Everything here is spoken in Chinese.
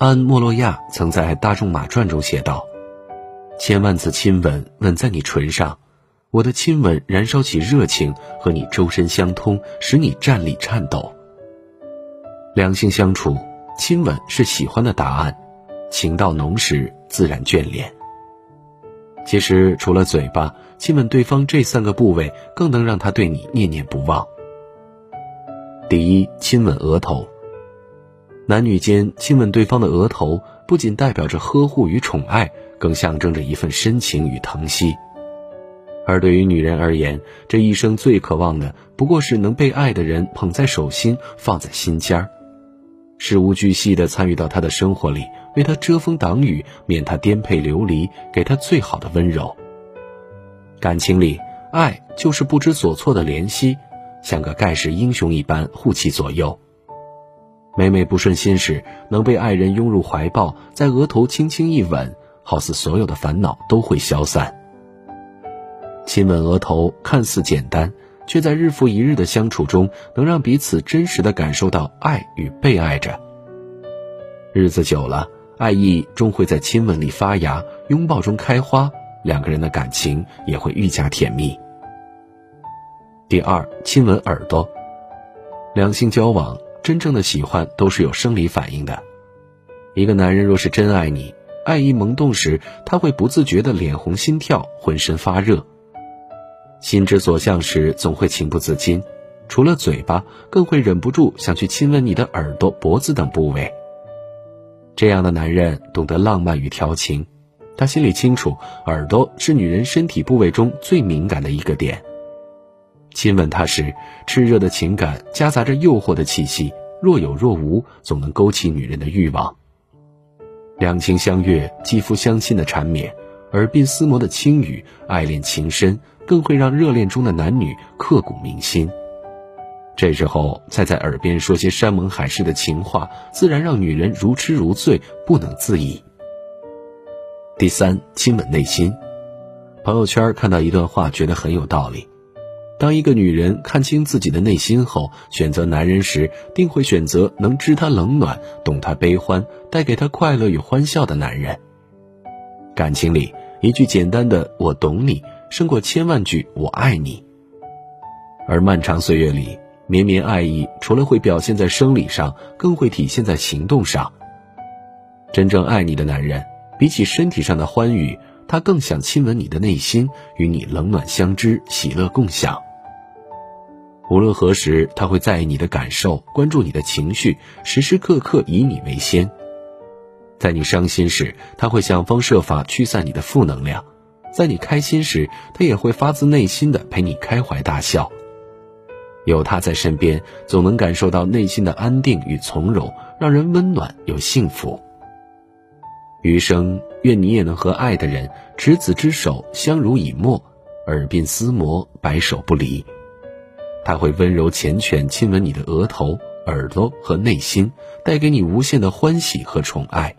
安·莫洛亚曾在《大仲马传》中写道：“千万次亲吻吻在你唇上，我的亲吻燃烧起热情，和你周身相通，使你站立颤抖。两性相处，亲吻是喜欢的答案，情到浓时自然眷恋。其实，除了嘴巴，亲吻对方这三个部位，更能让他对你念念不忘。第一，亲吻额头。”男女间亲吻对方的额头，不仅代表着呵护与宠爱，更象征着一份深情与疼惜。而对于女人而言，这一生最渴望的，不过是能被爱的人捧在手心，放在心尖儿，事无巨细地参与到他的生活里，为他遮风挡雨，免他颠沛流离，给他最好的温柔。感情里，爱就是不知所措的怜惜，像个盖世英雄一般护其左右。每每不顺心时，能被爱人拥入怀抱，在额头轻轻一吻，好似所有的烦恼都会消散。亲吻额头看似简单，却在日复一日的相处中，能让彼此真实的感受到爱与被爱着。日子久了，爱意终会在亲吻里发芽，拥抱中开花，两个人的感情也会愈加甜蜜。第二，亲吻耳朵，两性交往。真正的喜欢都是有生理反应的。一个男人若是真爱你，爱意萌动时，他会不自觉的脸红心跳，浑身发热。心之所向时，总会情不自禁，除了嘴巴，更会忍不住想去亲吻你的耳朵、脖子等部位。这样的男人懂得浪漫与调情，他心里清楚，耳朵是女人身体部位中最敏感的一个点。亲吻她时，炽热的情感夹杂着诱惑的气息，若有若无，总能勾起女人的欲望。两情相悦、肌肤相亲的缠绵，耳鬓厮磨的轻语，爱恋情深，更会让热恋中的男女刻骨铭心。这时候再在耳边说些山盟海誓的情话，自然让女人如痴如醉，不能自已。第三，亲吻内心。朋友圈看到一段话，觉得很有道理。当一个女人看清自己的内心后，选择男人时，定会选择能知她冷暖、懂她悲欢、带给她快乐与欢笑的男人。感情里，一句简单的“我懂你”胜过千万句“我爱你”。而漫长岁月里，绵绵爱意除了会表现在生理上，更会体现在行动上。真正爱你的男人，比起身体上的欢愉，他更想亲吻你的内心，与你冷暖相知，喜乐共享。无论何时，他会在意你的感受，关注你的情绪，时时刻刻以你为先。在你伤心时，他会想方设法驱散你的负能量；在你开心时，他也会发自内心的陪你开怀大笑。有他在身边，总能感受到内心的安定与从容，让人温暖又幸福。余生，愿你也能和爱的人执子之手，相濡以沫，耳鬓厮磨，白首不离。他会温柔缱绻亲吻你的额头、耳朵和内心，带给你无限的欢喜和宠爱。